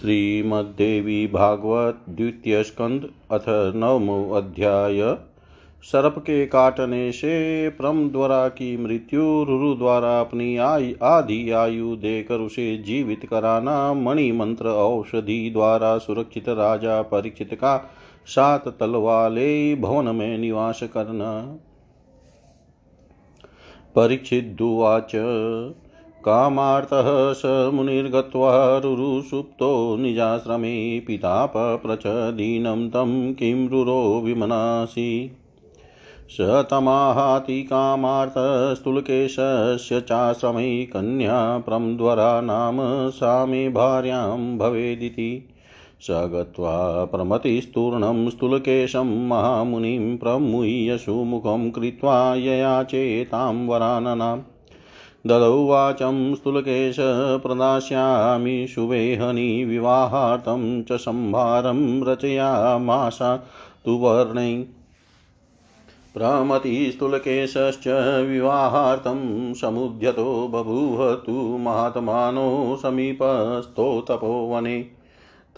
श्रीमद्देवी भागवत द्वितीय स्कंद अथ नवमो अध्याय। सर्प के काटने से प्रम द्वारा की मृत्यु, रुरु द्वारा अपनी आय आदि आयु देकर उसे जीवित कराना मणि मंत्र औषधि द्वारा सुरक्षित राजा परीक्षित का सात तलवाले भवन में निवास करना। परीक्षित दुवाच कामार्थः स मुनिर्गत्वा रुरुसुप्तो निजाश्रमे पिता पप्रच दीनं तं किं रुरो विमनासि। स तमाहाति कामार्थस्तुलकेशस्य चाश्रमे कन्या प्रम्ध्वरा नाम सा मे भार्यां भवेदिति। स गत्वा प्रमतिस्तूर्णं स्थूलकेशं महामुनिं प्रमुह्य सुमुखं कृत्वा ययाचेतां वराननाम्। ददौ वाचं स्थूलकेश प्रदास्यामि शुभेहनि विवाहार्थं च संभारं रचयामाशा तु वर्णै। प्रमतिस्थूलकेशश्च विवाहार्थं समुद्यतो बभूव तु महात्मानो समीपस्थो तपोवने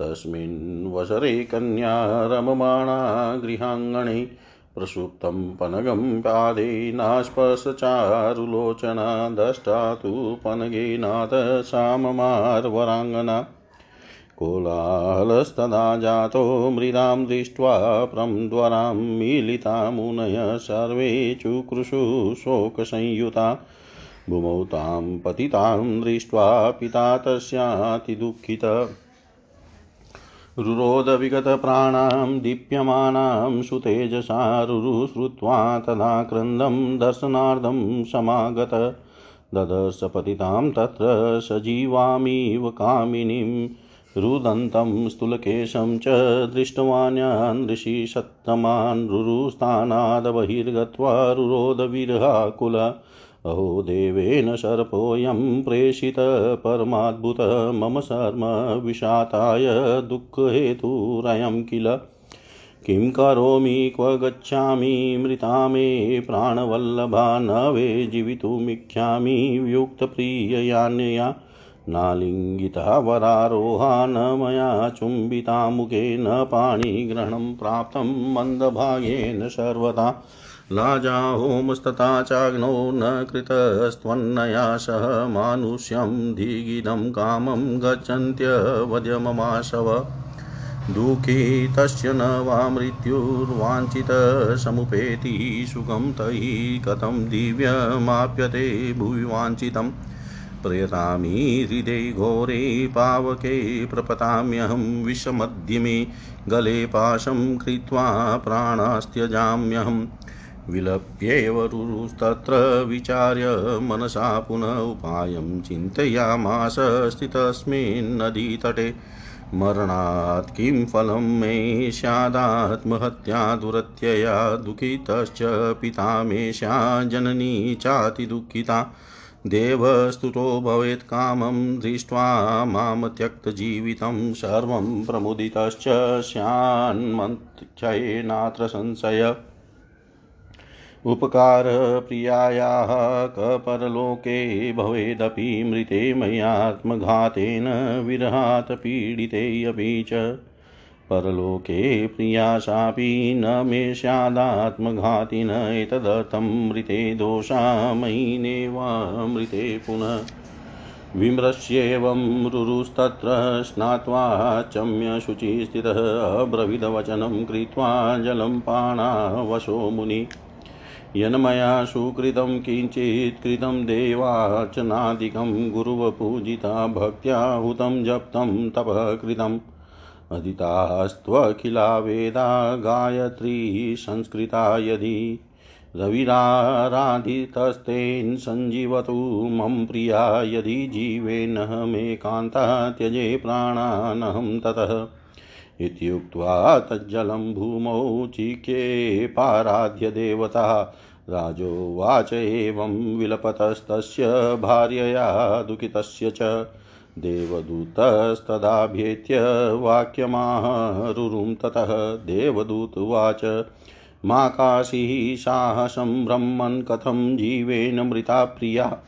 तस्मिन् वसरे कन्या रममाणा गृहाङ्गणे प्रसुप्तं पनगं पादे नास्पशचारुलोचना दष्टा तु पनगेनाथ साममार्वराङ्गना। कोलाहलस्तदा जातो मृदां दृष्ट्वा प्रम्द्वरां मीलिता मुनय सर्वे चुकृषु शोकसंयुता। भूमौ तां पतितां दृष्ट्वा पिता तस्यातिदुःखित रुरोधविगतप्राणां दीप्यमानां सुतेजसा रुरुश्रुत्वा तदा क्रन्दं दर्शनार्थं समागत। ददर्शपतितां तत्र सजीवामिव कामिनीं, रुदन्तं स्थूलकेशं च दृष्टवान्यान् ऋषिसत्तमान् रुरुस्थानाद् बहिर्गत्वा रुरोधविरहाकुल अहो देवेन सर्पोऽयं प्रेषितपरमाद्भुत मम शर्म विषाताय दुःखहेतुरयं किल? किं करोमि, क्व गच्छामि, मृता मे प्राणवल्लभा न वे जीवितुमिच्छामि युक्तप्रिययान्यया नालिङ्गिता वरारोहा न मया चुम्बिता मुखे न पाणिग्रहणं प्राप्तं मन्दभागेन सर्वदा। लाजाहोमस्तथा चाग्नौ न कृतस्त्वन्नया सह मानुष्यं धीगिदं कामं गच्छन्त्यवद्यममाशव। दुःखी तस्य न वा मृत्युर्वाञ्छितसमुपेति सुखं तैः कथं दिव्यमाप्यते भुवि वाञ्छितम् प्रयतामि हृदे घोरे पावके प्रपताम्यहं विषमध्यमे गले पाशं कृत्वा प्राणास्त्यजाम्यहम्। विलप्येव रुरुस्तत्र विचार्य मनसा पुनः उपायं चिन्तयामास स्थितस्मिन्नदीतटे। मरणात् किं फलं मे स्यादात्महत्या दुरत्यया दुःखितश्च पिता मे जननी चातिदुःखिता देवस्तुतो भवेत् कामं दृष्ट्वा माँ त्यक्तजीवितं सर्वं प्रमुदितश्च स्यान्मन्त्ययेनात्र संशय। उपकारप्रियायाः कपरलोके भवेदपि मृते मयात्मघातेन विरहात् पीडिते अपि च। परलोके प्रिया सापि न मे स्यादात्मघातिन एतदर्थं मृते दोषा मयि नेवामृते पुनः। विमृश्येवं रुरुस्तत्र स्नात्वा चम्यशुचिस्थितः अब्रवीदवचनं कृत्वा जलं पाणावशो मुनि। यन्मया सुकृतं किञ्चित् कृतं देवार्चनादिकं गुरुवपूजिता भक्त्या हुतं जप्तं तपः कृतम् अदितास्त्वखिला वेदा गायत्री संस्कृता यदि। रविराराधितस्तेन सञ्जीवतु मम प्रिया यदि जीवेन मे कान्ता त्यजे प्राणानहं ततः। इत्युक्त्वा तज्जलं भूमौ चिक्ये पाराध्य देवता राजोवाच एवं विलपतस्तस्य भार्यया दुःखितस्य च देवदूतस्तदाभ्येत्य वाक्यमाहरुरुं ततः देवदूतवाच माकाशिः साहसं ब्रह्मन् कथं जीवेन मृता प्रिया?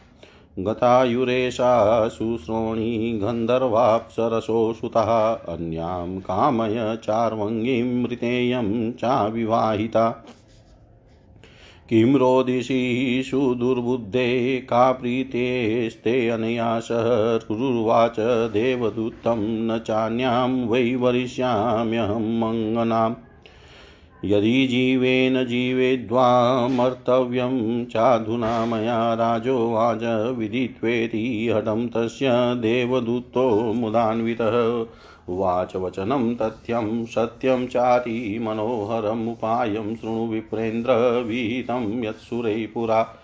गतायुरेषा शुश्रोणी गन्धर्वाप्सरसो सुतः अन्यां कामय चार्वङ्गीं मृतेयं चाविवाहिता। किं रोदिषीषु दुर्बुद्धे का प्रीतेस्ते अनया सह रुरुवाच देवदूतं न चान्यां वै वरिष्याम्यहं मङ्गनाम्। यदि जीवेन जीवेद्वामर्तव्यं चाधुना मया राजोवाच विदित्वेति हठं तस्य देवदूतो मुदान्वितः। उवाच वचनं तथ्यं सत्यं चाति मनोहरमुपायं शृणु विप्रेन्द्र विहितं यत्सुरै पुरा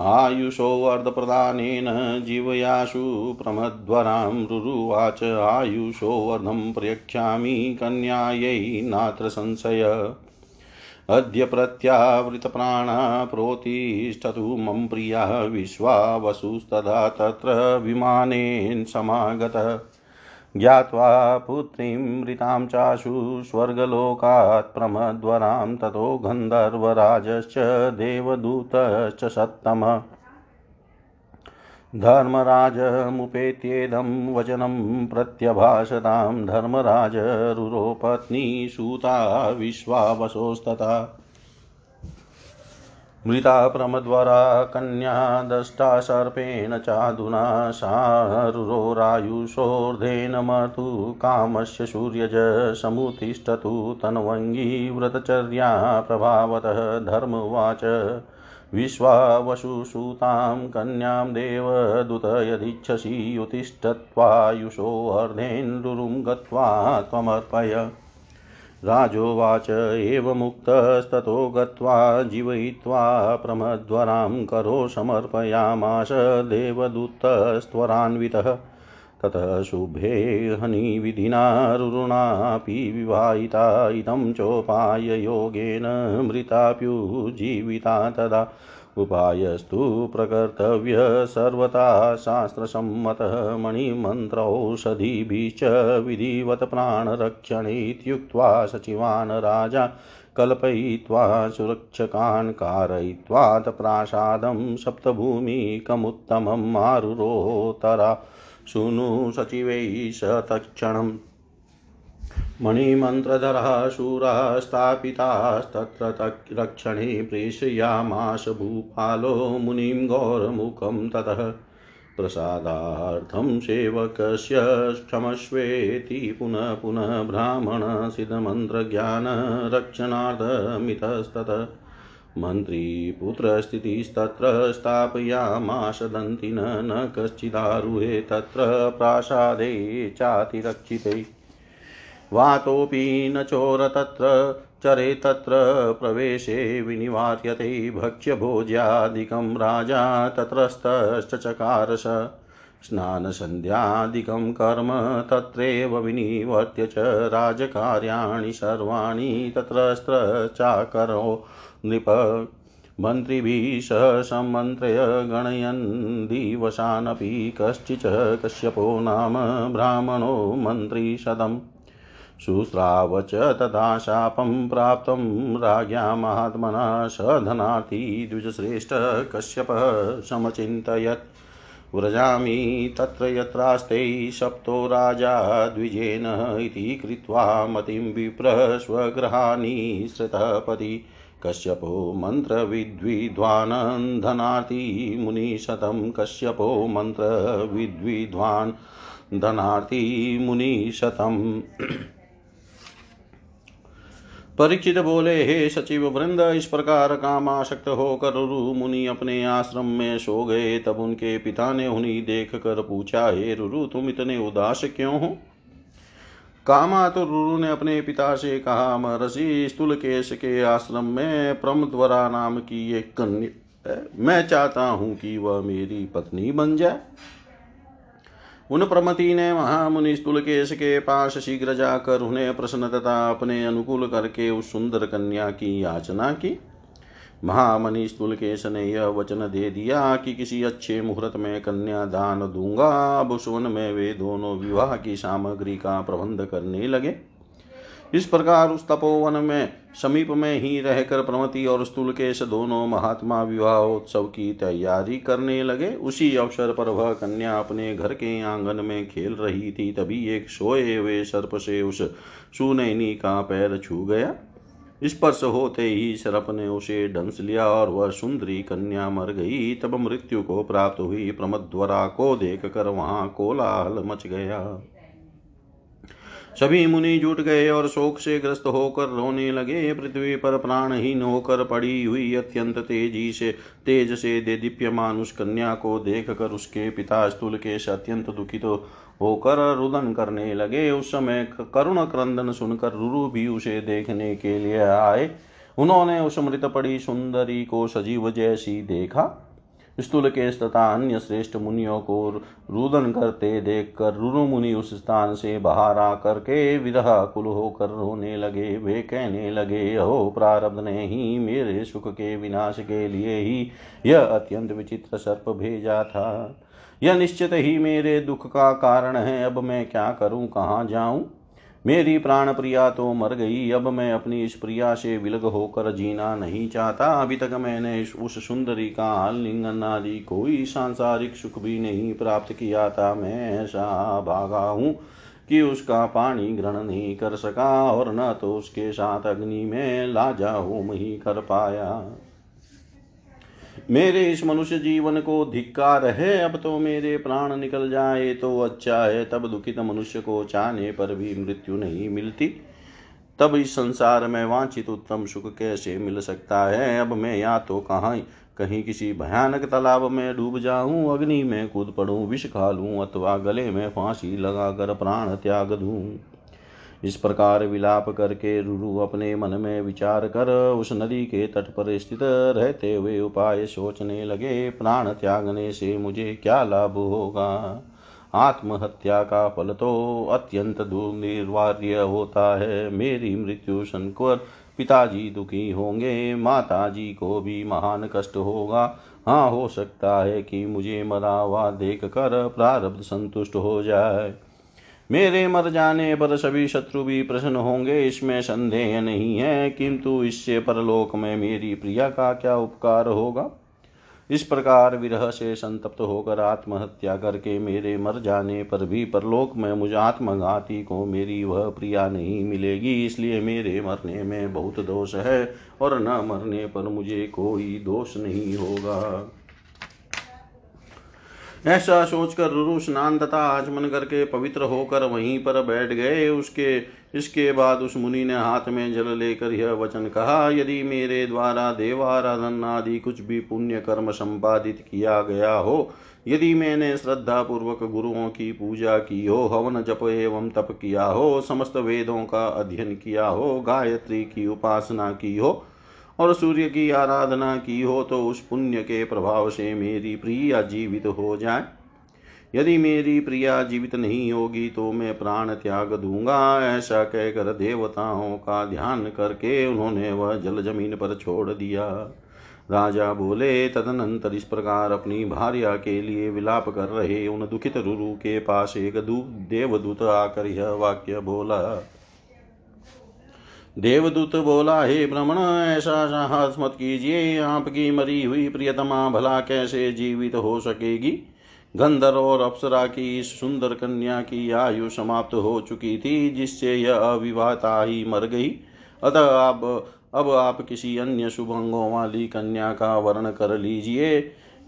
आयुषोऽर्धप्रदानेन जीवयाशु प्रमध्वरां रुरुवाच। आयुषोऽर्धं प्रयच्छामि कन्यायै नात्र संशय। अद्य प्रत्यावृतप्राणा प्रोतिष्ठतु मम प्रियः। विश्वावसुस्तदा तत्र विमानेन समागतः। ज्ञात्वा पुत्रीं मृतां चाशु स्वर्गलोकात् प्रमद्वरां ततो गन्धर्वराजश्च देवदूतश्च सत्तमः। धर्मराजमुपेत्येदं वचनं प्रत्यभाषतां धर्मराजरुरोपत्नी सूता मृता प्रमद्वरा कन्या दष्टा सर्पेण चाधुना सारुरोरायुषोर्धेन मधु कामस्य सूर्यज समुतिष्ठतु तन्वङ्गी व्रतचर्या प्रभावतः धर्मवाच विश्वावशुसूतां कन्यां देवदूत यदिच्छसि युतिष्ठत्वायुषोऽर्धेन्दुरुं गत्वा त्वमर्पय। राजोवाच एवमुक्तस्ततो गत्वा जीवयित्वा प्रमद्वरां करो समर्पयामास देवदूतस्त्वरान्वितः। ततः शुभे हनिविधिना रुरुणापि विवाहिता, इदं चोपाययोगेन मृताप्युजीविता तदा। उपायस्तु प्रकर्तव्य सर्वथा शास्त्रसम्मतः मणिमन्त्रौषधिभिश्च विधिवत प्राणरक्षणे इत्युक्त्वा सचिवान् राजा कल्पयित्वा सुरक्षकान् कारयित्वा प्रासादं सप्तभूमिकमुत्तमम् आरुरोतरा शृणु सचिवैः स तत्क्षणम् मणिमन्त्रधरः शूरः स्थापितास्तत्र रक्षणे प्रेषयामाश भूपालो मुनिं घोरमुखं ततः प्रसादार्थं सेवकस्य क्षमस्वेति पुनः पुनः ब्राह्मणसिद्धमन्त्रज्ञानरक्षणार्थमितस्ततः मन्त्रीपुत्रस्थितिस्तत्र स्थापयामाश दन्तिन न कश्चिदारुहे तत्र प्रासादे चातिरक्षिते वातोऽपि न चोर तत्र चरे तत्र प्रवेशे विनिवार्यते भक्ष्यभोज्यादिकं राजा तत्रस्तश्च चकारस स्नानसन्ध्यादिकं कर्म तत्रैव विनिवर्त्य च राजकार्याणि सर्वाणि तत्रस्त्र चाकरो नृप मन्त्रिभिः सह सम्मन्त्रय गणयन् दिवसानपि कश्चिच् कश्यपो नाम ब्राह्मणो मन्त्रिशतम् शुश्राव च तथा शापं प्राप्तं राज्ञा महात्मना स धनार्थी द्विजश्रेष्ठ कश्यपः समचिन्तयत्। व्रजामि तत्र यत्रास्ते सप्तो राजा द्विजेन इति कृत्वा मतिं विप्र स्वगृहाणि श्रुतपति। कश्यपो मन्त्रविद्विद्वान् धनार्थी मुनिशतं। कश्यपो मन्त्रविद्विद्वान् धनार्थी मुनिशतम्। परीक्षित बोले, हे सचिव वृंद, इस प्रकार कामाशक्त होकर रुरु मुनि अपने आश्रम में सो गए। तब उनके पिता ने उन्हें देख कर पूछा, हे रुरु तुम इतने उदास क्यों हो? कामा तो रुरु ने अपने पिता से कहा, महर्षि स्थूल केश के आश्रम में प्रमद्वरा नाम की एक कन्या मैं चाहता हूँ कि वह मेरी पत्नी बन जाए। उन प्रमति ने महामुनि तुलकेश के पास शीघ्र जाकर उन्हें प्रश्न तथा अपने अनुकूल करके उस सुंदर कन्या की याचना की। महामणि केश ने यह वचन दे दिया कि किसी अच्छे मुहूर्त में कन्या दान दूँगा। अब उस में वे दोनों विवाह की सामग्री का प्रबंध करने लगे। इस प्रकार उस तपोवन में, समीप में ही रहकर प्रमति और स्थूल केश दोनों महात्मा विवाहोत्सव की तैयारी करने लगे। उसी अवसर पर वह कन्या अपने घर के आँगन में खेल रही थी, तभी एक सोए हुए सर्प से उस सुनैनी का पैर छू गया। स्पर्श होते ही सर्प ने उसे डंस लिया और वह सुंदरी कन्या मर गई। तब मृत्यु को प्राप्त हुई प्रमद्वरा को देख कर वहाँ कोलाहल मच गया। सभी मुनि जुट गए और शोक से ग्रस्त होकर रोने लगे। पृथ्वी पर प्राणहीन होकर पड़ी हुई अत्यंत तेज़ी से, तेज से दे दीप्यमान उस कन्या को देख कर उसके पिता स्थूल के अत्यंत दुखित तो होकर रुदन करने लगे। उस समय करुण क्रंदन सुनकर रुरु भी उसे देखने के लिए आए। उन्होंने उस मृत पड़ी सुंदरी को सजीव जैसी देखा। स्थूल केश तथा अन्य श्रेष्ठ मुनियों को रुदन करते देख कर रुरु मुनि उस स्थान से बाहर आकर के विरह कुल होकर रोने लगे। वे कहने लगे हो प्रारब्ध ने ही मेरे सुख के विनाश के लिए ही यह अत्यंत विचित्र सर्प भेजा था। यह निश्चित ही मेरे दुख का कारण है। अब मैं क्या करूँ? कहाँ जाऊँ? मेरी प्राण प्रिया तो मर गई, अब मैं अपनी इस प्रिया से विलग होकर जीना नहीं चाहता। अभी तक मैंने उस सुंदरी का लिंगन आदि कोई सांसारिक सुख भी नहीं प्राप्त किया था। मैं ऐसा भागा हूँ कि उसका पानी ग्रहण नहीं कर सका और न तो उसके साथ अग्नि में लाजा होम ही कर पाया। मेरे इस मनुष्य जीवन को धिक्कार है, अब तो मेरे प्राण निकल जाए तो अच्छा है। तब दुखित मनुष्य को चाहने पर भी मृत्यु नहीं मिलती। तब इस संसार में वांछित उत्तम सुख कैसे मिल सकता है? अब मैं या तो कहाँ कहीं किसी भयानक तालाब में डूब जाऊँ, अग्नि में कूद पड़ूं, विष खा लूँ, अथवा गले में फांसी लगाकर प्राण त्याग दूँ। इस प्रकार विलाप करके रुरु अपने मन में विचार कर, उस नदी के तट पर स्थित रहते हुए उपाय सोचने लगे, प्राण त्यागने से मुझे क्या लाभ होगा? आत्महत्या का फल तो अत्यंत दुर्निर्वार्य होता है। मेरी मृत्यु संकर पिताजी दुखी होंगे माता जी को भी महान कष्ट होगा। हाँ हो सकता है कि मुझे मरा हुआ देख कर प्रारब्ध संतुष्ट हो जाए। मेरे मर जाने पर सभी शत्रु भी प्रसन्न होंगे, इसमें संदेह नहीं है, किंतु इससे परलोक में मेरी प्रिया का क्या उपकार होगा? इस प्रकार विरह से संतप्त होकर आत्महत्या करके मेरे मर जाने पर भी परलोक में मुझ आत्मघाती को मेरी वह प्रिया नहीं मिलेगी, इसलिए मेरे मरने में बहुत दोष है और न मरने पर मुझे कोई दोष नहीं होगा। ऐसा सोचकर रुरु स्नान तथा आचमन करके पवित्र होकर वहीं पर बैठ गए। उसके, इसके बाद उस मुनि ने हाथ में जल लेकर यह वचन कहा, यदि मेरे द्वारा देवाराधन आदि कुछ भी पुण्य कर्म संपादित किया गया हो, यदि मैंने श्रद्धा पूर्वक गुरुओं की पूजा की हो, हवन जप एवं तप किया हो, समस्त वेदों का अध्ययन किया हो, गायत्री की उपासना की हो और सूर्य की आराधना की हो तो उस पुण्य के प्रभाव से मेरी प्रिया जीवित हो जाए। यदि मेरी प्रिया जीवित नहीं होगी तो मैं प्राण त्याग दूँगा। ऐसा कहकर देवताओं का ध्यान करके उन्होंने वह जल ज़मीन पर छोड़ दिया। राजा बोले, तदनंतर इस प्रकार अपनी भार्या के लिए विलाप कर रहे उन दुखित रुरु के पास एक देवदूत आकर यह वाक्य बोला। देवदूत बोला, हे ब्रह्मण, ऐसा साहस मत कीजिए, आपकी मरी हुई प्रियतमा भला कैसे जीवित हो सकेगी? गंधर और अप्सरा की इस सुंदर कन्या की आयु समाप्त हो चुकी थी, जिससे यह अविवाहता ही मर गई। अतः आप, अब आप किसी अन्य शुभंगों वाली कन्या का वर्ण कर लीजिए।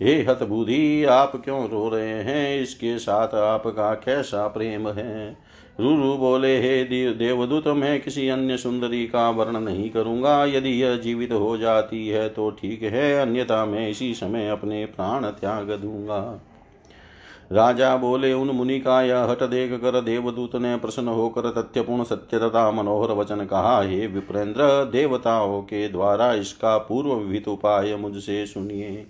हे हतबुद्धि, आप क्यों रो रहे हैं? इसके साथ आपका कैसा प्रेम है? रुरु बोले, हे देवदूत, मैं किसी अन्य सुंदरी का वर्ण नहीं करूँगा। यदि यह जीवित हो जाती है तो ठीक है, अन्यथा मैं इसी समय अपने प्राण त्याग दूँगा। राजा बोले, उन मुनि का यह हट देख कर देवदूत ने प्रसन्न होकर तथ्यपूर्ण सत्य तथा मनोहर वचन कहा, हे विप्रेंद्र, देवताओं के द्वारा इसका पूर्व विहित उपाय मुझसे सुनिए।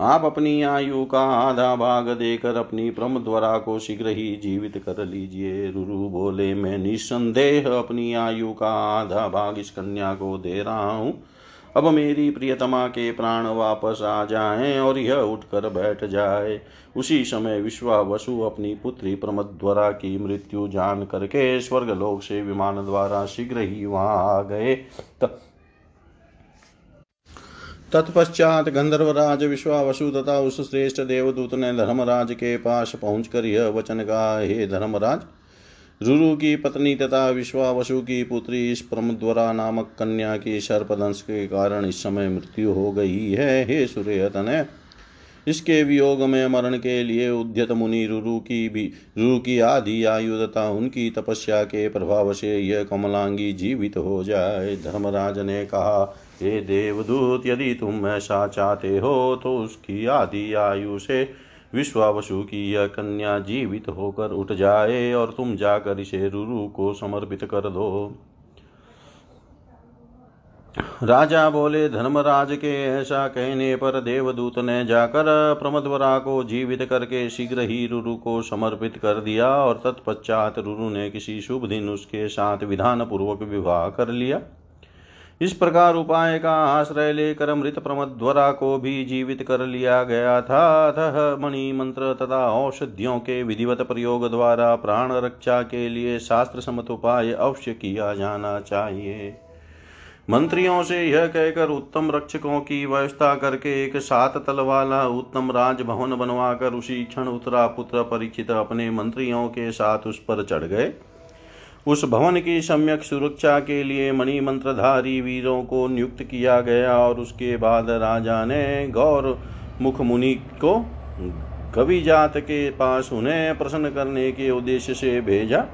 आप अपनी आयु का आधा भाग देकर अपनी प्रम द्वारा को शीघ्र ही जीवित कर लीजिए। रुरु बोले, मैं निसंदेह अपनी आयु का आधा भाग इस कन्या को दे रहा हूँ। अब मेरी प्रियतमा के प्राण वापस आ जाएँ और यह उठकर बैठ जाए। उसी समय विश्वा वसु अपनी पुत्री प्रमद्वरा की मृत्यु जान करके स्वर्ग लोक से विमान द्वारा शीघ्र ही वहाँ आ गए। तत्पश्चात गंधर्वराज विश्वावसु तथा उस श्रेष्ठ देवदूत ने धर्मराज के पास पहुंचकर यह वचन कहा, हे धर्मराज, रुरु की पत्नी तथा विश्वावसु की पुत्री इस प्रमद्वरा नामक कन्या की सर्पदंश के कारण इस समय मृत्यु हो गई है। हे सूर्यतन, इसके वियोग में मरण के लिए उद्यत मुनि रुरु की भी, रुरु की आदि आयु तथा उनकी तपस्या के प्रभाव से यह कमलांगी जीवित हो जाए। धर्मराज ने कहा हे देवदूत, यदि तुम ऐसा चाहते हो तो उसकी आदि आयु से विश्वावसु की यह कन्या जीवित होकर उठ जाए और तुम जाकर इसे रुरु को समर्पित कर दो। राजा बोले, धर्मराज के ऐसा कहने पर देवदूत ने जाकर प्रमदवरा को जीवित करके शीघ्र ही रुरु को समर्पित कर दिया और तत्पश्चात रुरु ने किसी शुभ दिन उसके साथ विधान पूर्वक विवाह कर लिया। इस प्रकार उपाय का आश्रय लेकर मृत प्रमद्वरा को भी जीवित कर लिया गया था। अतः मणि मंत्र तथा औषधियों के विधिवत प्रयोग द्वारा प्राण रक्षा के लिए शास्त्र सम्मत उपाय अवश्य किया जाना चाहिए। मंत्रियों से यह कहकर उत्तम रक्षकों की व्यवस्था करके एक सात तल वाला उत्तम राजभवन बनवाकर उसी क्षण उत्तरा पुत्र परीक्षित अपने मंत्रियों के साथ उस पर चढ़ गए। उस भवन की सम्यक सुरक्षा के लिए मणि मंत्रधारी वीरों को नियुक्त किया गया और उसके बाद राजा ने गौर मुख मुनि को कवि जात के पास उन्हें प्रसन्न करने के उद्देश्य से भेजा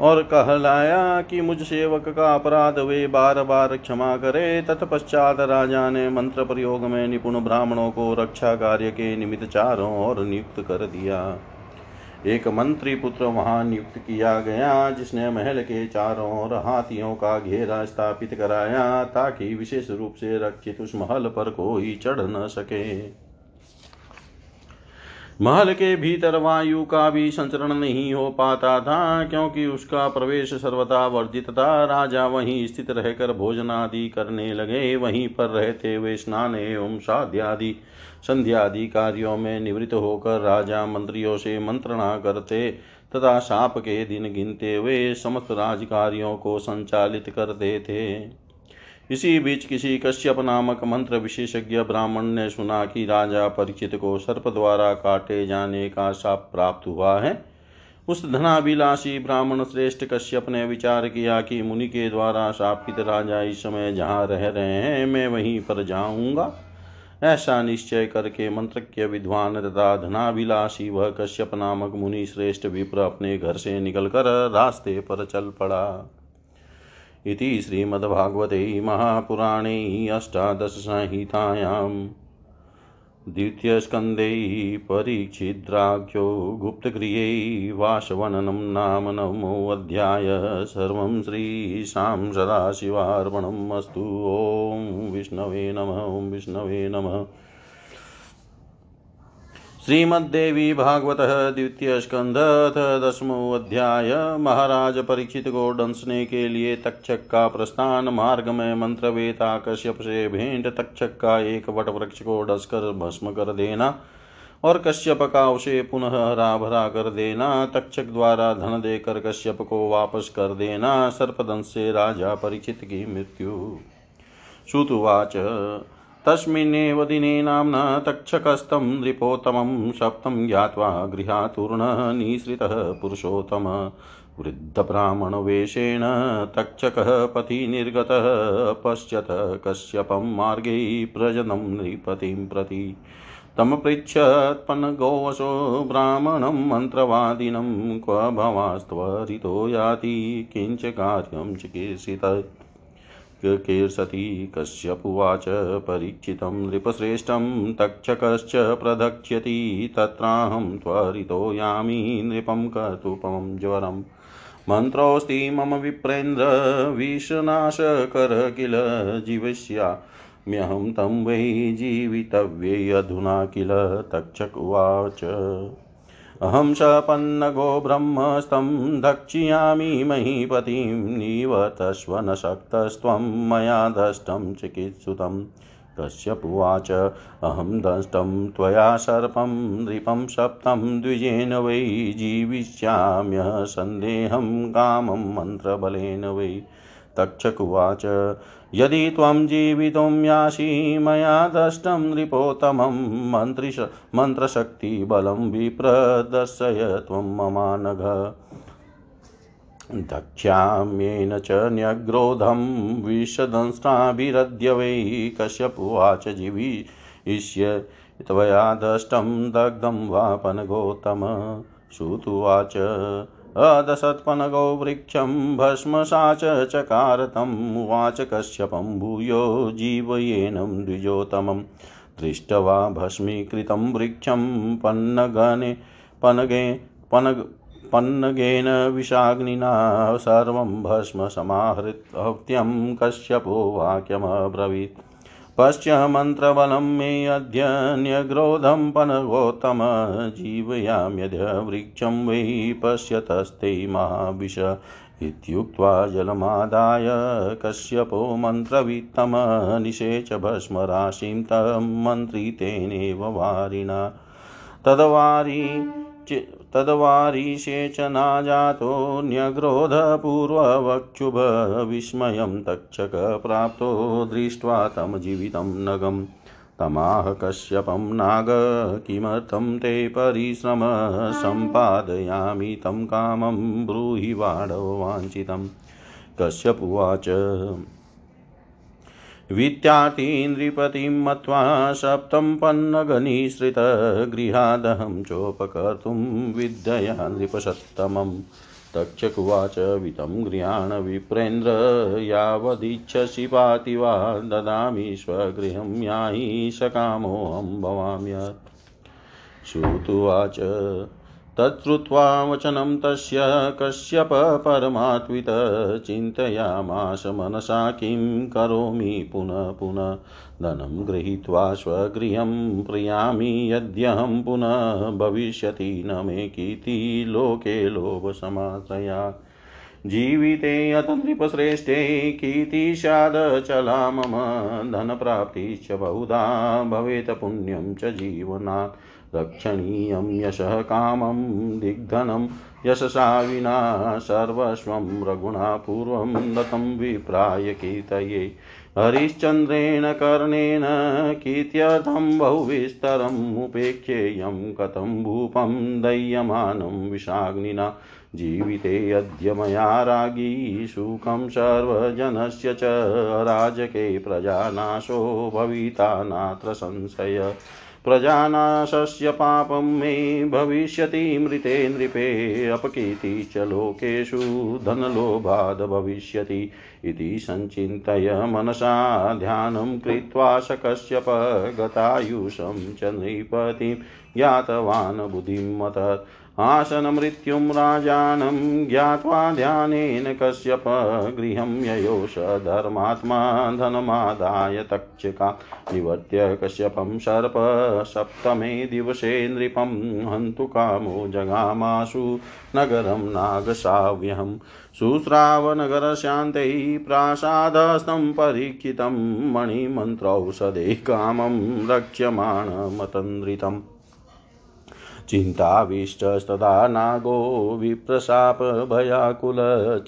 और कहलाया कि मुझ सेवक का अपराध वे बार बार क्षमा करे। तत्पश्चात राजा ने मंत्र प्रयोग में निपुण ब्राह्मणों को रक्षा कार्य के निमित्त चारों और नियुक्त कर दिया। एक मंत्री पुत्र वहाँ नियुक्त किया गया, जिसने महल के चारों ओर हाथियों का घेरा स्थापित कराया, ताकि विशेष रूप से रक्षित उस महल पर कोई चढ़ न सके। महल के भीतर वायु का भी संचरण नहीं हो पाता था, क्योंकि उसका प्रवेश सर्वथा वर्जित था। राजा वहीं स्थित रहकर भोजन आदि करने लगे। वहीं पर रहते हुए स्नान एवं साध्यादि, संध्यादि कार्यों में निवृत्त होकर राजा मंत्रियों से मंत्रणा करते तथा साप के दिन गिनते हुए समस्त राजकार्यों को संचालित करते थे। इसी बीच किसी कश्यप नामक मंत्र विशेषज्ञ ब्राह्मण ने सुना कि राजा परिचित को सर्प द्वारा काटे जाने का शाप प्राप्त हुआ है। उस धनाभिलाषी ब्राह्मण श्रेष्ठ कश्यप ने विचार किया कि मुनि के द्वारा शापित राजा इस समय जहाँ रह रहे हैं, मैं वहीं पर जाऊँगा। ऐसा निश्चय करके मंत्रज्ञ विद्वान तथा धनाभिलाषी वह कश्यप नामक मुनि श्रेष्ठ विप्र अपने घर से निकलकर रास्ते पर चल पड़ा। इति श्रीमद्भागवते महापुराणे अष्टादशसंहितायां द्वितीयस्कन्धे परीक्षिद्राख्यो गुप्तक्रियै वासवननं नाम नवमोऽध्याय सर्वं श्रीशां सदाशिवार्पणम् अस्तु। ॐ विष्णवे नमः विष्णवे नमः। श्रीमद्देवी भागवत द्वितीय स्कंध दसमो अध्याय। महाराज परीक्षित को डंसने के लिए तक्षक का प्रस्थान मार्ग में मंत्र वेता कश्यप से भेंट तक्षक का एक वट वृक्ष को डसकर भस्म कर देना और कश्यप का उसे पुनः हरा भरा कर देना। तक्षक द्वारा धन देकर कश्यप को वापस कर देना। सर्पदंश से राजा परीक्षित की मृत्यु। श्रुतुवाच तस्मिन्नेव दिने नाम्ना तक्षकस्तं नृपोत्तमं सप्तं ज्ञात्वा गृहातुर्णनिःसृतः पुरुषोत्तम। वृद्धब्राह्मणवेषेण तक्षकः पथि निर्गतः पश्यत कश्यपं मार्गे प्रजनं नृपतिं प्रति। तमपृच्छत्पन्नगोवशो ब्राह्मणं मन्त्रवादिनं क्व भवास्त्वरितो याति किञ्च कार्यं चिकीर्षित। कीर्षति कश्यपुवाच परीक्षितं नृपश्रेष्ठं तक्षकश्च प्रदक्ष्यति तत्राहं त्वरितो यामि नृपं कतुपं ज्वरम् मन्त्रोऽस्ति मम विप्रेन्द्र, विषनाशकर किल जीविष्याम्यहं तं वै जीवितव्ये अधुना किल तक्षक उवाच। अहं सपन्नगो ब्रह्मस्तं दक्षियामि महीपतिं निवतस्व न शक्तस्त्वं मया दष्टं चिकित्सुतम् कश्यपुवाच अहं दष्टं त्वया सर्पं, नृपं सप्तं, द्विजेन वै जीविष्याम्यः सन्देहं, कामं, मन्त्रबलेन वै तक्षकुवाच यदि त्वं जीवितुं यासि मया दष्टं नृपोत्तमं मन्त्रिश, मन्त्रशक्तिबलं विप्रदर्शय त्वं ममानघ। दक्ष्याम्येन च न्यग्रोधं विशदंस्त्राभिरद्य वै कश्यपुवाच जीविष्य। त्वया दष्टं दग्धं वापनगोतम श्रुतुवाच अदसत्पनगो वृक्षं भस्मसा च चकारतम् उवाच कश्यपं भूयो जीवयेनं द्विजोतमं दृष्ट्वा भस्मीकृतं वृक्षं पन्नगने पनगे पनग पन्नगेन विषाग्निना सर्वं भस्म समाहृत्यं कश्यपो वाक्यमब्रवीत्। पश्य मन्त्रबलं मे अद्य न्यग्रोधं पनगोत्तम जीवयाम्यद्य वृक्षं वै पश्यतस्ते महाविश इत्युक्त्वा जलमादाय कश्यपो मन्त्रवित्तम निषेच भस्मराशिं तं मन्त्रितेनेव वारिणा। तद्वारी तद्वारिशेचना जातो न्यग्रोधपूर्ववक्षुभविस्मयं तक्षक प्राप्तो दृष्ट्वा तं जीवितं नगम् तमाह कश्यपं नाग किमर्थं ते परिश्रम सम्पादयामि तं कामं ब्रूहि वाडव वाञ्छितं कश्यपुवाच वित्यार्थी नृपतिं मत्वा सप्तं पन्नगनिसृतगृहादहं चोपकर्तुं विद्यया नृपसत्तमम् तक्षकुवाच वितं गृहाण विप्रेन्द्र, यावदिच्छसि पाति वा ददामि स्वगृहं याहि सकामोऽहं भवाम्य श्रुतुवाच तच्छ्रुत्वा वचनं तस्य कश्यप परमात्वित चिन्तयामास मनसा किं करोमि पुनः पुनः। धनं गृहीत्वा स्वगृहं प्रयामि यद्यहं पुनः भविष्यति न मे कीर्ति लोके लोभसमाश्रया जीविते अत नृपश्रेष्ठे कीर्ति स्यादचला मम धनप्राप्तिश्च बहुधा। भवेत् पुण्यं च जीवनात्। रक्षणीयं यशः कामं दिग्धनं, यशसा विना सर्वस्वं रघुणा पूर्वं दत्तं विप्राय कीर्तये। हरिश्चन्द्रेण कर्णेन कीर्त्यर्थं बहुविस्तरम् उपेक्षेयं कथं भूपं दह्यमानं विषाग्निना। जीविते अद्य मया रागी, सुखं सर्वजनस्य च राजके प्रजानाशो भविता नात्र संशय। प्रजानाशस्य पापं मे भविष्यति मृते नृपे अपकीर्ति च लोकेषु धनलोभाद् भविष्यति इति सञ्चिन्तय मनसा ध्यानं कृत्वा स कश्यप गतायुषं च नृपतिं ज्ञातवान् बुद्धिं आसनमृत्युं राजानं ज्ञात्वा ध्यानेन कश्यप गृहं ययोष धर्मात्मा धनमादाय तक्षका निवर्त्य कश्यपं सर्प सप्तमे दिवसे नृपं हन्तु कामो जगामाशु नगरं नागसाव्यहम् शुश्रावनगरशान्तैः प्रासादस्तं परीक्षितं मणिमन्त्रौषधे कामं रक्ष्यमाणमतन्द्रितम्। चिन्ताविष्टस्तदा नागो विप्रशापभयाकुल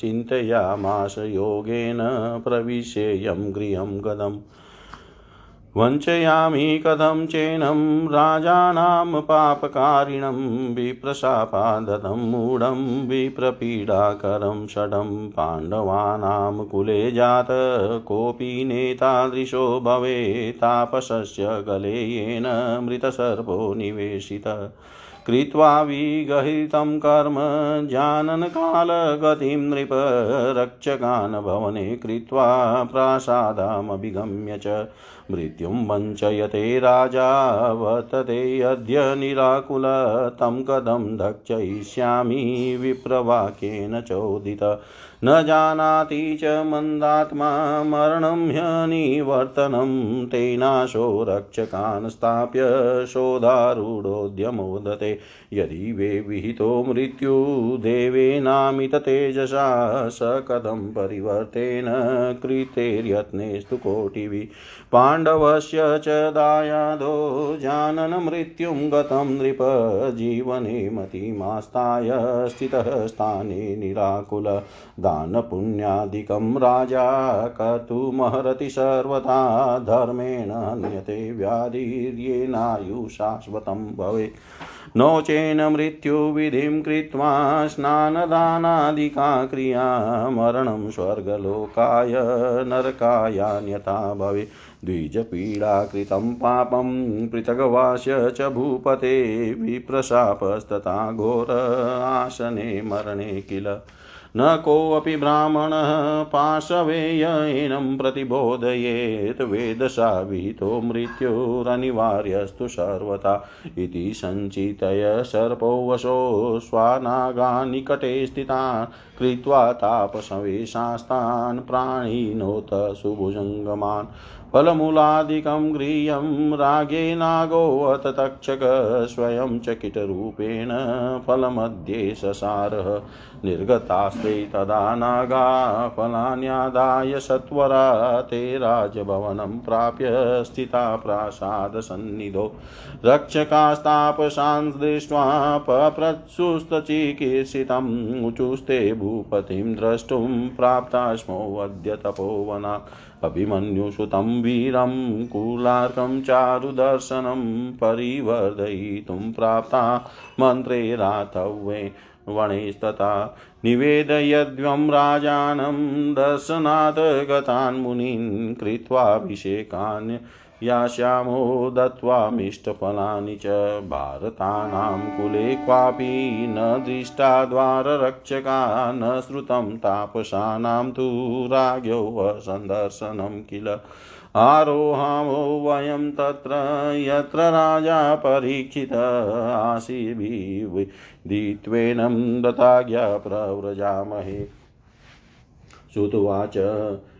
चिन्तयामास योगेन प्रविशेयं गृहं गदम्। वञ्चयामि कथं चेनं राजानां पापकारिणं विप्रशापादतं मूढं विप्रपीडाकरं षडं पाण्डवानां कुले जात, कोऽपि नेतादृशो भवेतापसस्य गले येन मृतसर्पो निवेशित। कृत्वा विगहितं कर्म जाननकालगतिं नृप रक्षकान् भवने कृत्वा प्रासादामभिगम्य च। मृत्युं वञ्चयते राजा, वर्तते अद्य निराकुल। तं कथं धक्षयिष्यामि विप्रवाक्येन चोदित। न जानाति च मन्दात्मा मरणं ह्यनिवर्तनं। तेनाशो रक्षकान् स्थाप्य शोधारूढोद्यमोदते। यदि वे विहितो मृत्युदेवेनामिततेजसा स कथं परिवर्तेन कृतेर्यत्नेस्तु कोटिभिः। पाण्डवस्य च दायादो जानन मृत्युं गतं नृप जीवने मतिमास्ताय स्थितः स्थाने निराकुल दानपुण्यादिकं राजा कर्तुमहरति सर्वथा धर्मेण हन्यते व्याधिर्येनायुशाश्वतं भवेत् नो चेन मृत्युविधिं कृत्वा स्नानदानादिका क्रिया मरणं स्वर्गलोकाय नरकायान्यथा भवेत् द्विजपीडाकृतं पापं पृथग्वास्य च भूपते विप्रशापस्तथा घोर आसने मरणे किल। न कोऽपि ब्राह्मणः पाशवेयेनं प्रतिबोधयेत् वेदसा विहितो मृत्युरनिवार्यस्तु सर्वथा। इति सञ्चितय सर्पो वशो स्वानागानिकटे स्थितान्, कृत्वा तापसवेशास्तान् प्राणिनोत सुभुजङ्गमान्। फलमूलादिकं गृह्यं रागेनागोऽथ तक्षक स्वयं चकितरूपेण फलमध्ये ससारः। निर्गतास्ते तदा नागा फलान्यादाय सत्वरा ते राजभवनं प्राप्य स्थिता प्रासादसन्निधौ। रक्षकास्तापशान् दृष्ट्वा पप्रत्सुस्तचिकीर्षितम् ऊचुस्ते भूपतिं द्रष्टुं प्राप्ता स्मोऽद्य तपोवना अभिमन्युसुतं वीरं कुलार्कं चारुदर्शनं परिवर्धयितुं प्राप्ता मन्त्रे रातव्ये वणेस्तथा निवेदयद्वं राजानं दर्शनात् गतान् मुनीन् कृत्वाभिषेकान् यास्यामो दत्त्वामिष्टफलानि च भारतानां कुले क्वापि न दृष्टा द्वाररक्षका न श्रुतं तापसानां तु राज्ञो सन्दर्शनं किल आरोहामो वयं तत्र यत्र राजा परीक्षित आसीभिदित्वेनं दताज्ञा प्रव्रजामहे श्रुत्वाच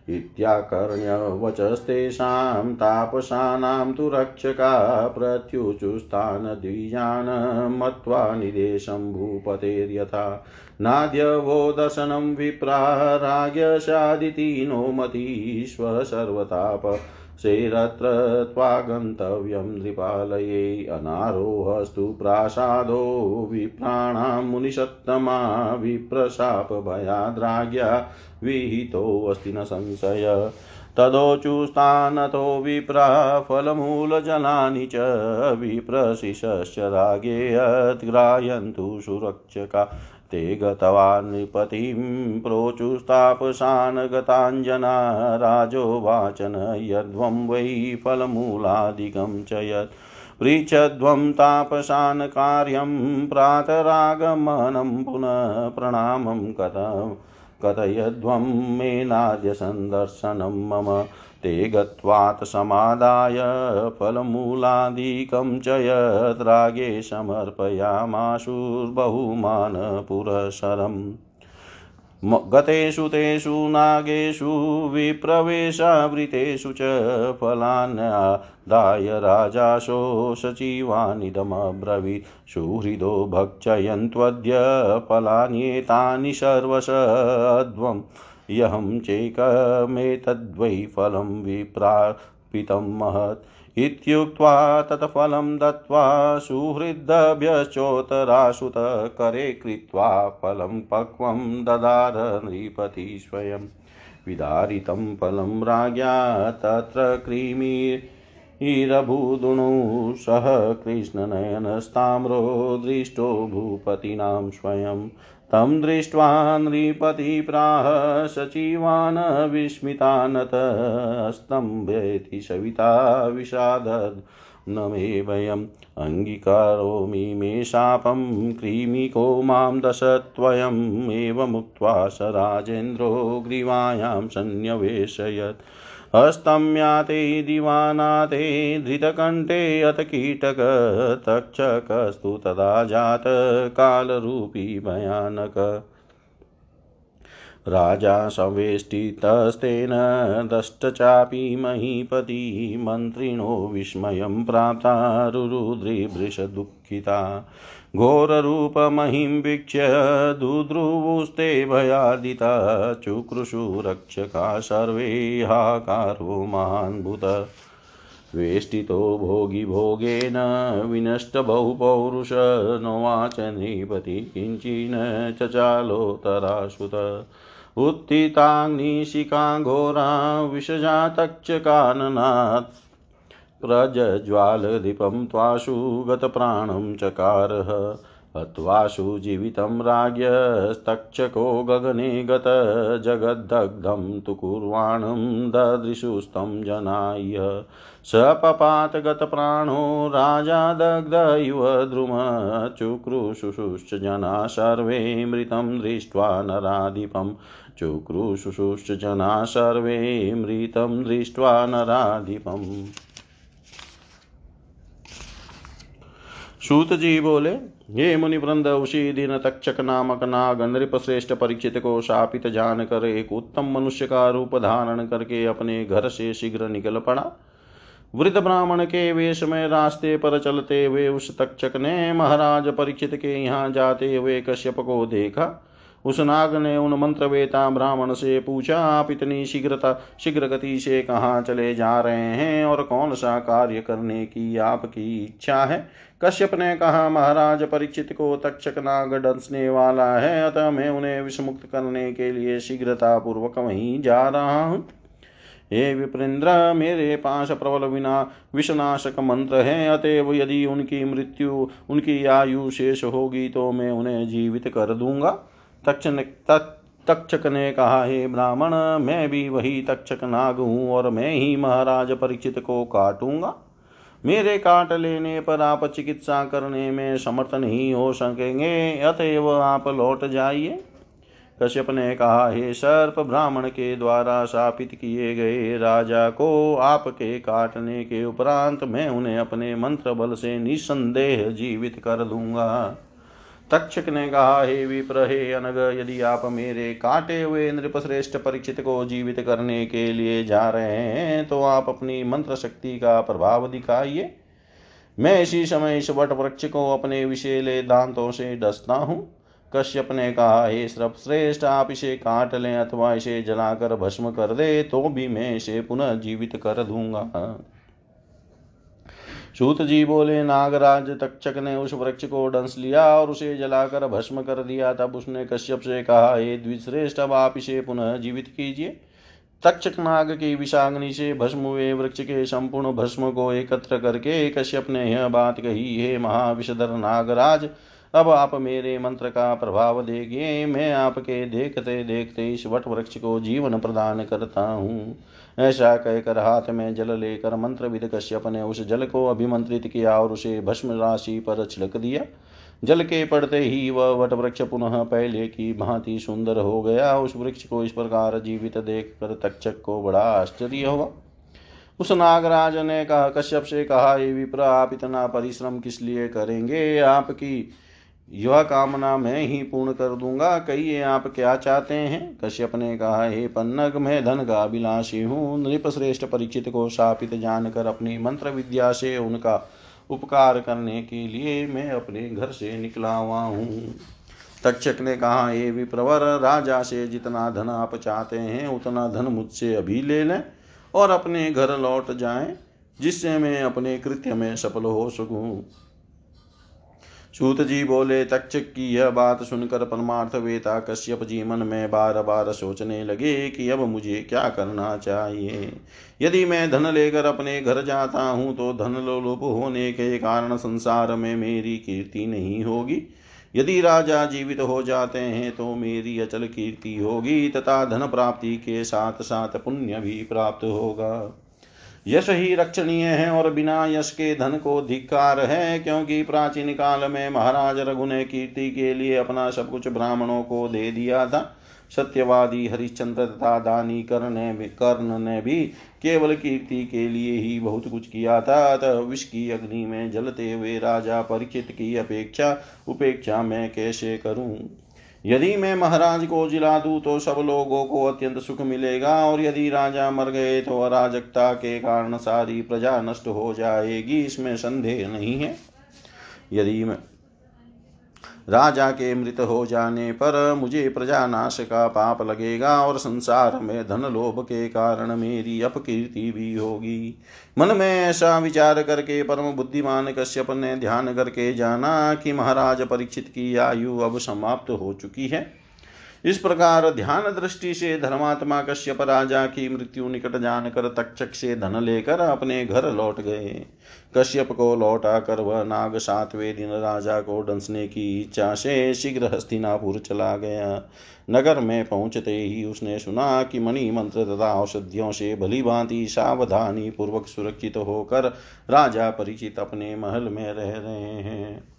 इत्याकर्ण्यवचस्तेषां तापसानां तु रक्षका प्रत्युचुस्तान् द्विजान् मत्वा निदेशं भूपतेर्यथा। नाद्यवो दशनं विप्रा राज्ञशादिति नो मती सर्वताप सेरत्र त्वागन्तव्यं नृपालये अनारोहस्तु प्रासादो विप्राणां मुनिषत्तमा विप्रशापभयाद्राज्ञा विहितोऽस्ति न संशय। तदोचुस्तानतो विप्रा फलमूलजलानि च विप्रशिशश्च रागेयद्ग्रायन्तु सुरक्षका ते गतवा नृपतिं प्रोचुस्तापसान् गताञ्जना राजोवाचन यद्वं वै फलमूलादिकं च यत् पृच्छध्वं तापसान् कार्यं प्रातरागमनं पुनः प्रणामं कथं कथयध्वं मेनाद्य सन्दर्शनं मम। ते गत्वात् समादाय फलमूलादिकं च यत्रागे समर्पयामाशुर्बहुमानपुरःसरम् गतेषु तेषु नागेषु विप्रवेशावृतेषु च फलान्यादाय राजाशो सचिवानिदमब्रवीत्। सुहृदो भक्षयन्त्वद्य फलान्येतानि सर्वशध्वम् ह्यहं चैकमेतद्वै फलं विप्रापितं महत्। इत्युक्त्वा तत्फलं दत्त्वा सुहृद्भ्यश्चोत्तराशुतकरे कृत्वा फलं पक्वं ददार नृपति स्वयं। विदारितं फलं राज्ञा तत्र क्रीमिरभूदुणु। सह कृष्णनयनस्ताम्रो दृष्टो भूपतीनां स्वयं। तं दृष्ट्वा नृपतिप्राह सचिवान् विस्मितानतस्तम्भेति सविता विषाद न मे भयम् अङ्गीकरोमि मे शापं क्रीमिको माँ दशत्वयम् एवमुक्त्वा स राजेन्द्रो ग्रीवायां सन्न्यवेशयत् हस्तं याते दिवानाते धृतकण्ठे अथ कीटक तक्षकस्तु तदा जात कालरूपी भयानक। राजा संवेष्टितस्तेन दष्टचापि महीपति मन्त्रिणो विस्मयं प्राप्ता रुरुद्रिभृशदुःखिता घोररूपमहिं वीक्ष्य दुद्रुवुस्ते भयार्दिता चुक्रुषु रक्षका सर्वे हाकारो महान्भुत वेष्टितो भोगी भोगेन विनष्टबहुपौरुष नोवाच नृपति किञ्चिन चचालोतराश्रुत। उत्थिताग्निशिखाघोरा विषजातक्षकाननात् प्रज्ज्वालदीपं त्वाशु गतप्राणं चकारः, हत्वाशु जीवितं राज्ञस्तक्षको गगने गत जगद्दग्धं तु कुर्वाणं ददृशुस्तं जनाय स पपातगतप्राणो राजा दग्ध इव द्रुम चुक्रुशुशुश्च जना सर्वे मृतं दृष्ट्वा नराधिपं। चुक्रुशुशुश्च जना सर्वे मृतं दृष्ट्वा नराधिपम्। सूत जी बोले ये मुनिवृंद उसी दिन तक्षक नामक नाग नृप श्रेष्ठ परीक्षित को शापित जानकर एक उत्तम मनुष्य का रूप धारण करके अपने घर से शीघ्र निकल पड़ा वृद्ध ब्राह्मण के वेश में रास्ते पर चलते हुए उस तक्षक ने महाराज परीक्षित के यहाँ जाते हुए कश्यप को देखा उस नाग ने उन मंत्रवेता ब्राह्मण से पूछा, आप इतनी शीघ्रता शीघ्र गति से कहाँ चले जा रहे हैं और कौन सा कार्य करने की आपकी इच्छा है? कश्यप ने कहा, महाराज परीक्षित को तक्षक नाग डसने वाला है, अतः मैं उन्हें विषमुक्त करने के लिए शीघ्रता पूर्वक वहीं जा रहा हूँ। हे विप्रेंद्र, मेरे पास प्रबल विना विषनाशक मंत्र है, अतएव यदि उनकी मृत्यु, उनकी आयु शेष होगी तो मैं उन्हें जीवित कर दूँगा। तक्षक ने कहा, हे ब्राह्मण, मैं भी वही तक्षक नाग हूँ और मैं ही महाराज परीक्षित को काटूँगा। मेरे काट लेने पर आप चिकित्सा करने में समर्थ नहीं हो सकेंगे, अतएव आप लौट जाइए। कश्यप ने कहा, हे सर्प, ब्राह्मण के द्वारा शापित किए गए राजा को आपके काटने के उपरांत मैं उन्हें अपने मंत्र बल से निसंदेह जीवित कर दूँगा। तक्षक ने कहा हे विप्र हे अनग, यदि आप मेरे काटे हुए नृपश्रेष्ठ परीक्षित को जीवित करने के लिए जा रहे हैं तो आप अपनी मंत्र शक्ति का प्रभाव दिखाइए। मैं इसी समय इस वट वृक्ष को अपने विषेले दांतों से डसता हूँ। कश्यप ने कहा, हे श्रेष्ठ आप इसे काट लें अथवा इसे जलाकर भस्म कर दे तो भी मैं इसे पुनः जीवित कर दूँगा। सूत जी बोले, नागराज, तक्षक ने उस वृक्ष को डंस लिया और उसे जलाकर भस्म कर दिया। तब उसने कश्यप से कहा, हे द्विश्रेष्ठ, अब आप इसे पुनः जीवित कीजिए। तक्षक नाग की विषाग्नि से भस्म हुए वृक्ष के संपूर्ण भस्म को एकत्र करके कश्यप ने यह बात कही, हे महाविषधर नागराज, अब आप मेरे मंत्र का प्रभाव देखिए। मैं आपके देखते देखते इस वट वृक्ष को जीवन प्रदान करता हूँ। ऐसा कहकर हाथ में जल लेकर मंत्र विद कश्यप ने उस जल को अभिमंत्रित किया और उसे भस्म राशि पर छिड़क दिया। जल के पड़ते ही वह वट वृक्ष पुनः पहले की भांति सुंदर हो गया। उस वृक्ष को इस प्रकार जीवित देख कर तक्षक को बड़ा आश्चर्य हुआ। उस नागराज ने कहा, कश्यप से कहा ये विप्र, आप इतना परिश्रम किस लिए करेंगे? आपकी यह कामना मैं ही पूर्ण कर दूँगा। कहिए आप क्या चाहते हैं? कश्यप ने कहा, हे पन्नग, मैं धन का अभिलाषी हूँ। नृप श्रेष्ठ परीक्षित को शापित जानकर अपनी मंत्र विद्या से उनका उपकार करने के लिए मैं अपने घर से निकला हुआ हूँ। तक्षक ने कहा, हे विप्रवर, राजा से जितना धन आप चाहते हैं, उतना धन मुझसे अभी ले लें और अपने घर लौट जाएँ, जिससे मैं अपने कृत्य में सफल हो सकूँ। सूत जी बोले तक्षक की यह बात सुनकर परमार्थ वेता कश्यप जी मन में बार बार सोचने लगे कि अब मुझे क्या करना चाहिए। यदि मैं धन लेकर अपने घर जाता हूँ तो धन लोलुप होने के कारण संसार में मेरी कीर्ति नहीं होगी। यदि राजा जीवित हो जाते हैं तो मेरी अचल कीर्ति होगी, तथा धन प्राप्ति के साथ साथ पुण्य भी प्राप्त होगा। यश ही रक्षणीय है और बिना यश के धन को धिकार है, क्योंकि प्राचीन काल में महाराज रघु ने कीर्ति के लिए अपना सब कुछ ब्राह्मणों को दे दिया था। सत्यवादी हरिश्चंद्र तथा दानी कर्ण कर्ण ने भी केवल कीर्ति के लिए ही बहुत कुछ किया था। अतः विष की अग्नि में जलते हुए राजा परीक्षित की अपेक्षा उपेक्षा मैं कैसे करूँ? यदि मैं महाराज को जिला दूँ तो सब लोगों को अत्यंत सुख मिलेगा, और यदि राजा मर गए तो अराजकता के कारण सारी प्रजा नष्ट हो जाएगी, इसमें संदेह नहीं है। यदि मैं राजा के मृत हो जाने पर मुझे प्रजानाश का पाप लगेगा और संसार में धन लोभ के कारण मेरी अपकीर्ति भी होगी। मन में ऐसा विचार करके परम बुद्धिमान कश्यप ने ध्यान करके जाना कि महाराज परीक्षित की आयु अब समाप्त हो चुकी है। इस प्रकार ध्यान दृष्टि से धर्मात्मा कश्यप राजा की मृत्यु निकट जानकर तक्षक से धन लेकर अपने घर लौट गए। कश्यप को लौटा कर वह नाग सातवें दिन राजा को डंसने की इच्छा से शीघ्र हस्तिनापुर चला गया। नगर में पहुँचते ही उसने सुना कि मणि मंत्र तथा औषधियों से भली भांति सावधानी पूर्वक सुरक्षित होकर राजा परिचित अपने महल में रह रहे हैं।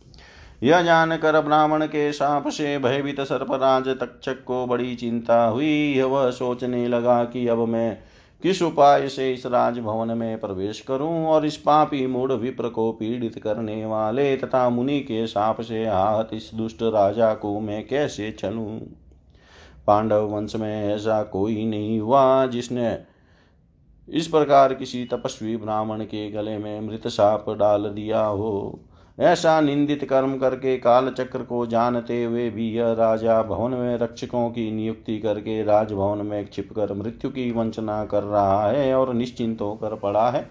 यह जानकर ब्राह्मण के साप से भयभीत सर्पराज तक्षक को बड़ी चिंता हुई। वह सोचने लगा कि अब मैं किस उपाय से इस राजभवन में प्रवेश करूँ और इस पापी मूड विप्र को पीड़ित करने वाले तथा मुनि के साप से आहत इस दुष्ट राजा को मैं कैसे चलूँ पांडव वंश में ऐसा कोई नहीं हुआ जिसने इस प्रकार किसी तपस्वी ब्राह्मण के गले में मृत साप डाल दिया हो। ऐसा निंदित कर्म करके काल चक्र को जानते हुए भी यह राजा भवन में रक्षकों की नियुक्ति करके राजभवन में छिपकर मृत्यु की वंचना कर रहा है और निश्चिंत होकर पड़ा है।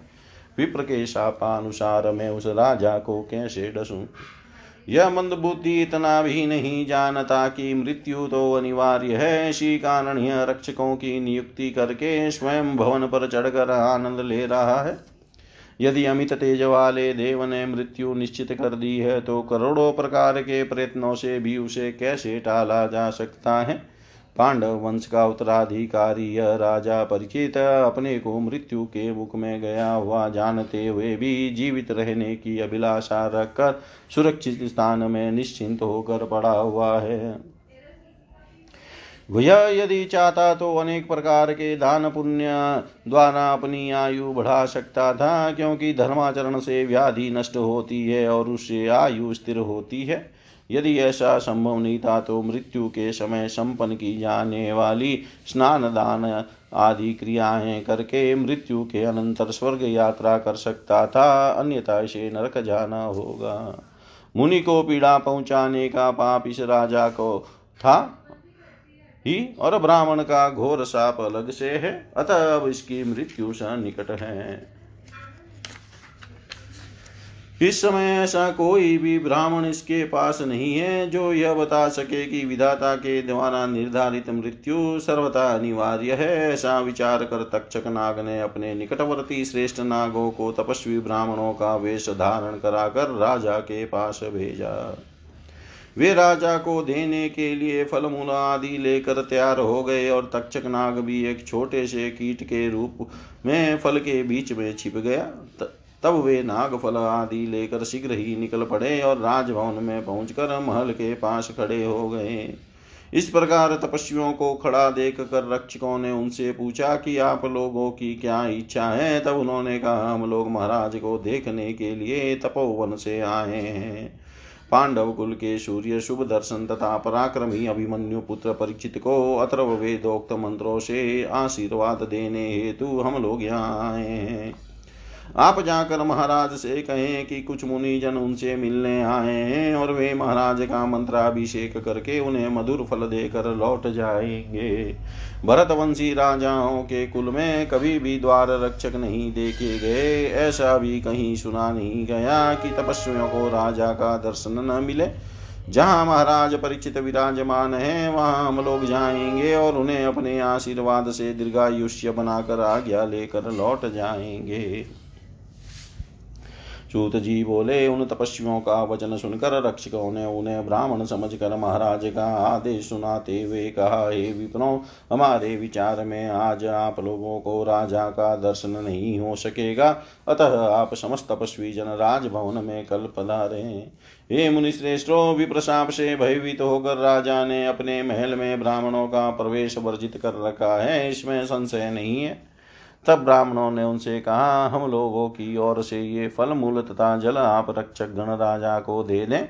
विप्र के शापानुसार मैं उस राजा को कैसे डसूं? यह मंद बुद्धि इतना भी नहीं जानता कि मृत्यु तो अनिवार्य है। इसी कारण यह रक्षकों की नियुक्ति करके स्वयं भवन पर चढ़कर आनंद ले रहा है। यदि अमित तेज वाले देव ने मृत्यु निश्चित कर दी है तो करोड़ों प्रकार के प्रयत्नों से भी उसे कैसे टाला जा सकता है? पांडव वंश का उत्तराधिकारी यह राजा परिचित अपने को मृत्यु के मुख में गया हुआ जानते हुए भी जीवित रहने की अभिलाषा रखकर सुरक्षित स्थान में निश्चिंत होकर पड़ा हुआ है। वह यदि चाहता तो अनेक प्रकार के दान पुण्य द्वारा अपनी आयु बढ़ा सकता था, क्योंकि धर्माचरण से व्याधि नष्ट होती है और उससे आयु स्थिर होती है। यदि ऐसा संभव नहीं था तो मृत्यु के समय संपन्न की जाने वाली स्नान दान आदि क्रियाएँ करके मृत्यु के अनंतर स्वर्ग यात्रा कर सकता था, अन्यथा इसे नरक जाना होगा। मुनि को पीड़ा पहुँचाने का पाप इस राजा को था। ही और ब्राह्मण का घोर साप अलग से है अतः अब इसकी मृत्यु निकट है। इस समय ऐसा कोई भी ब्राह्मण इसके पास नहीं है, जो यह बता सके कि विधाता के द्वारा निर्धारित मृत्यु सर्वथा अनिवार्य है, ऐसा विचार कर तक्षक नाग ने अपने निकटवर्ती श्रेष्ठ नागों को तपस्वी ब्राह्मणों का वेश धारण कराकर राजा के पास भेजा। वे राजा को देने के लिए फल मूल आदि लेकर तैयार हो गए और तक्षक नाग भी एक छोटे से कीट के रूप में फल के बीच में छिप गया। तब वे नाग फल आदि लेकर शीघ्र ही निकल पड़े और राजभवन में पहुंचकर महल के पास खड़े हो गए। इस प्रकार तपस्वियों को खड़ा देख कर रक्षकों ने उनसे पूछा कि आप लोगों की क्या इच्छा है? तब उन्होंने कहा, हम लोग महाराज को देखने के लिए तपोवन से आए हैं। पांडव कुल के सूर्य शुभ दर्शन तथा पराक्रमी अभिमन्यु पुत्र परीक्षित को अथर्व वेदोक्त मंत्रों से आशीर्वाद देने हेतु हम लोग यहाँ आए हैं। आप जाकर महाराज से कहें कि कुछ मुनि जन उनसे मिलने आए हैं और वे महाराज का मंत्राभिषेक करके उन्हें मधुर फल देकर लौट जाएँगे। भरतवंशी राजाओं के कुल में कभी भी द्वार रक्षक नहीं देखे गए। ऐसा भी कहीं सुना नहीं गया कि तपस्वियों को राजा का दर्शन न मिले। जहाँ महाराज परिचित विराजमान है, वहाँ हम लोग जाएँगे और उन्हें अपने आशीर्वाद से दीर्घायुष्य बनाकर आज्ञा लेकर लौट जाएँगे। सूत जी बोले उन तपस्वियों का वचन सुनकर रक्षकों ने उन्हें ब्राह्मण समझकर महाराज का आदेश सुनाते हुए कहा, हे विप्रो, हमारे विचार में आज आप लोगों को राजा का दर्शन नहीं हो सकेगा। अतः आप समस्त तपस्वी जन राजभवन में कल पधारे हे मुनिश्रेष्ठो विप्रशाप से भयभीत होकर राजा ने अपने महल में ब्राह्मणों का प्रवेश वर्जित कर रखा है। इसमें संशय नहीं है। तब ब्राह्मणों ने उनसे कहा, हम लोगों की ओर से ये फल मूल तथा जल आप रक्षक गण राजा को दे दें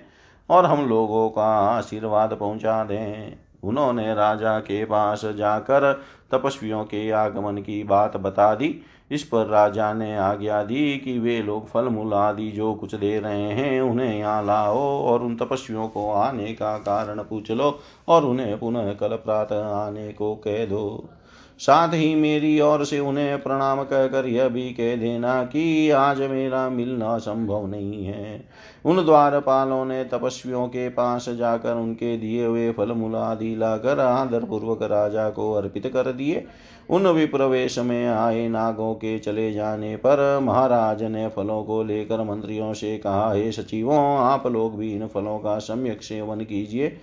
और हम लोगों का आशीर्वाद पहुँचा दें। उन्होंने राजा के पास जाकर तपस्वियों के आगमन की बात बता दी। इस पर राजा ने आज्ञा दी कि वे लोग फल मूल आदि जो कुछ दे रहे हैं उन्हें यहाँ लाओ और उन तपस्वियों को आने का कारण पूछ लो और उन्हें पुनः कल प्रातः आने को कह दो। साथ ही मेरी ओर से उन्हें प्रणाम कहकर यह भी कह देना कि आज मेरा मिलना संभव नहीं है। उन द्वारपालों ने तपस्वियों के पास जाकर उनके दिए हुए फल मूल आदि लाकर आदर पूर्वक राजा को अर्पित कर दिए। उन विप्रवेश में आए नागों के चले जाने पर महाराज ने फलों को लेकर मंत्रियों से कहा, हे सचिवों, आप लोग भी इन फलों का सम्यक सेवन कीजिए।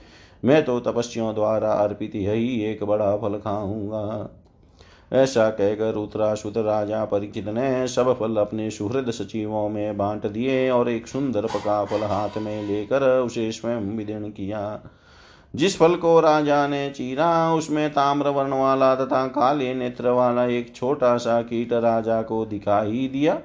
मैं तो तपस्वियों द्वारा अर्पित यही एक बड़ा फल खाऊँगा। ऐसा कहकर उत्तराशुत राजा परीक्षित ने सब फल अपने सुहृद सचिवों में बांट दिए और एक सुंदर पका फल हाथ में लेकर उसे स्वयं विदीर्ण किया। जिस फल को राजा ने चीरा, उसमें ताम्र वर्ण वाला तथा काले नेत्र वाला एक छोटा सा कीट राजा को दिखाई दिया।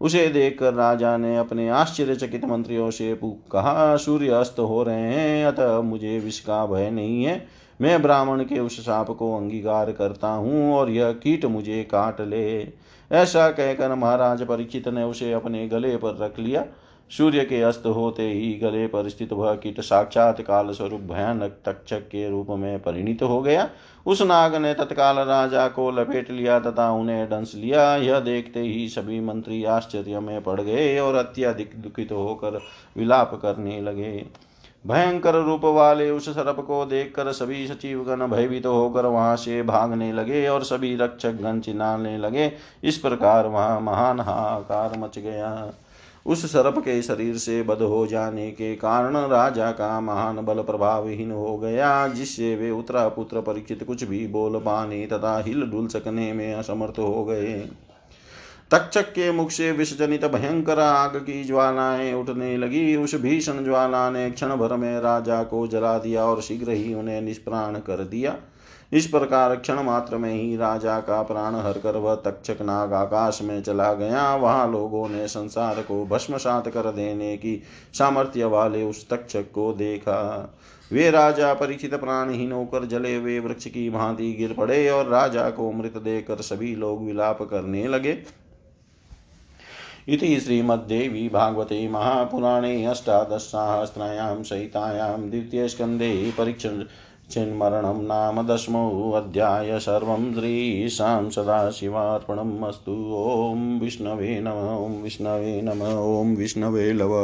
उसे देखकर राजा ने अपने आश्चर्यचकित मंत्रियों से कहा सूर्य अस्त हो रहे हैं, अतः मुझे विष का भय नहीं है। मैं ब्राह्मण के उस साप को अंगीकार करता हूँ और यह कीट मुझे काट ले। ऐसा कहकर महाराज परीक्षित ने उसे अपने गले पर रख लिया। सूर्य के अस्त होते ही गले पर स्थित वह कीट साक्षात काल स्वरूप भयानक तक्षक के रूप में परिणित हो गया। उस नाग ने तत्काल राजा को लपेट लिया तथा उन्हें डंस लिया। यह देखते ही सभी मंत्री आश्चर्य में पड़ गए और अत्यधिक दुखित होकर विलाप करने लगे। भयंकर रूप वाले उस सर्प को देखकर सभी सचिवगण भयभीत तो होकर वहाँ से भागने लगे और सभी रक्षक गण चिन्हाने लगे। इस प्रकार वहाँ महान हाकार मच गया। उस सर्प के शरीर से बद हो जाने के कारण राजा का महान बल प्रभावहीन हो गया, जिससे वे उत्तरा पुत्र परीक्षित कुछ भी बोल पाने तथा हिल डुल सकने में असमर्थ हो गए। तक्षक के मुख से विषजनित भयंकर आग की ज्वालाएँ उठने लगी। उस भीषण ज्वाला ने क्षण भर में राजा को जला दिया और शीघ्र ही उन्हें निष्प्राण कर दिया। इस प्रकार क्षण मात्र में ही राजा का प्राण हर कर वह तक्षक नाग आकाश में चला गया। वहाँ लोगों ने संसार को भस्मसात कर देने की सामर्थ्य वाले उस तक्षक को देखा। वे राजा परीक्षित प्राणहीन होकर जले हुए वृक्ष की भांति गिर पड़े और राजा को मृत देकर सभी लोग विलाप करने लगे। इति श्रीमद्देवी भागवते महापुराणे अष्टादशसाहस्रायां सहितायां द्वितीयस्कन्धे परीक्षन्मरणं नाम दशमोऽध्याय सर्वं श्रीशां सदाशिवार्पणम् अस्तु। ॐ विष्णवे नम, ॐ विष्णवे नम, ॐ विष्णवे लव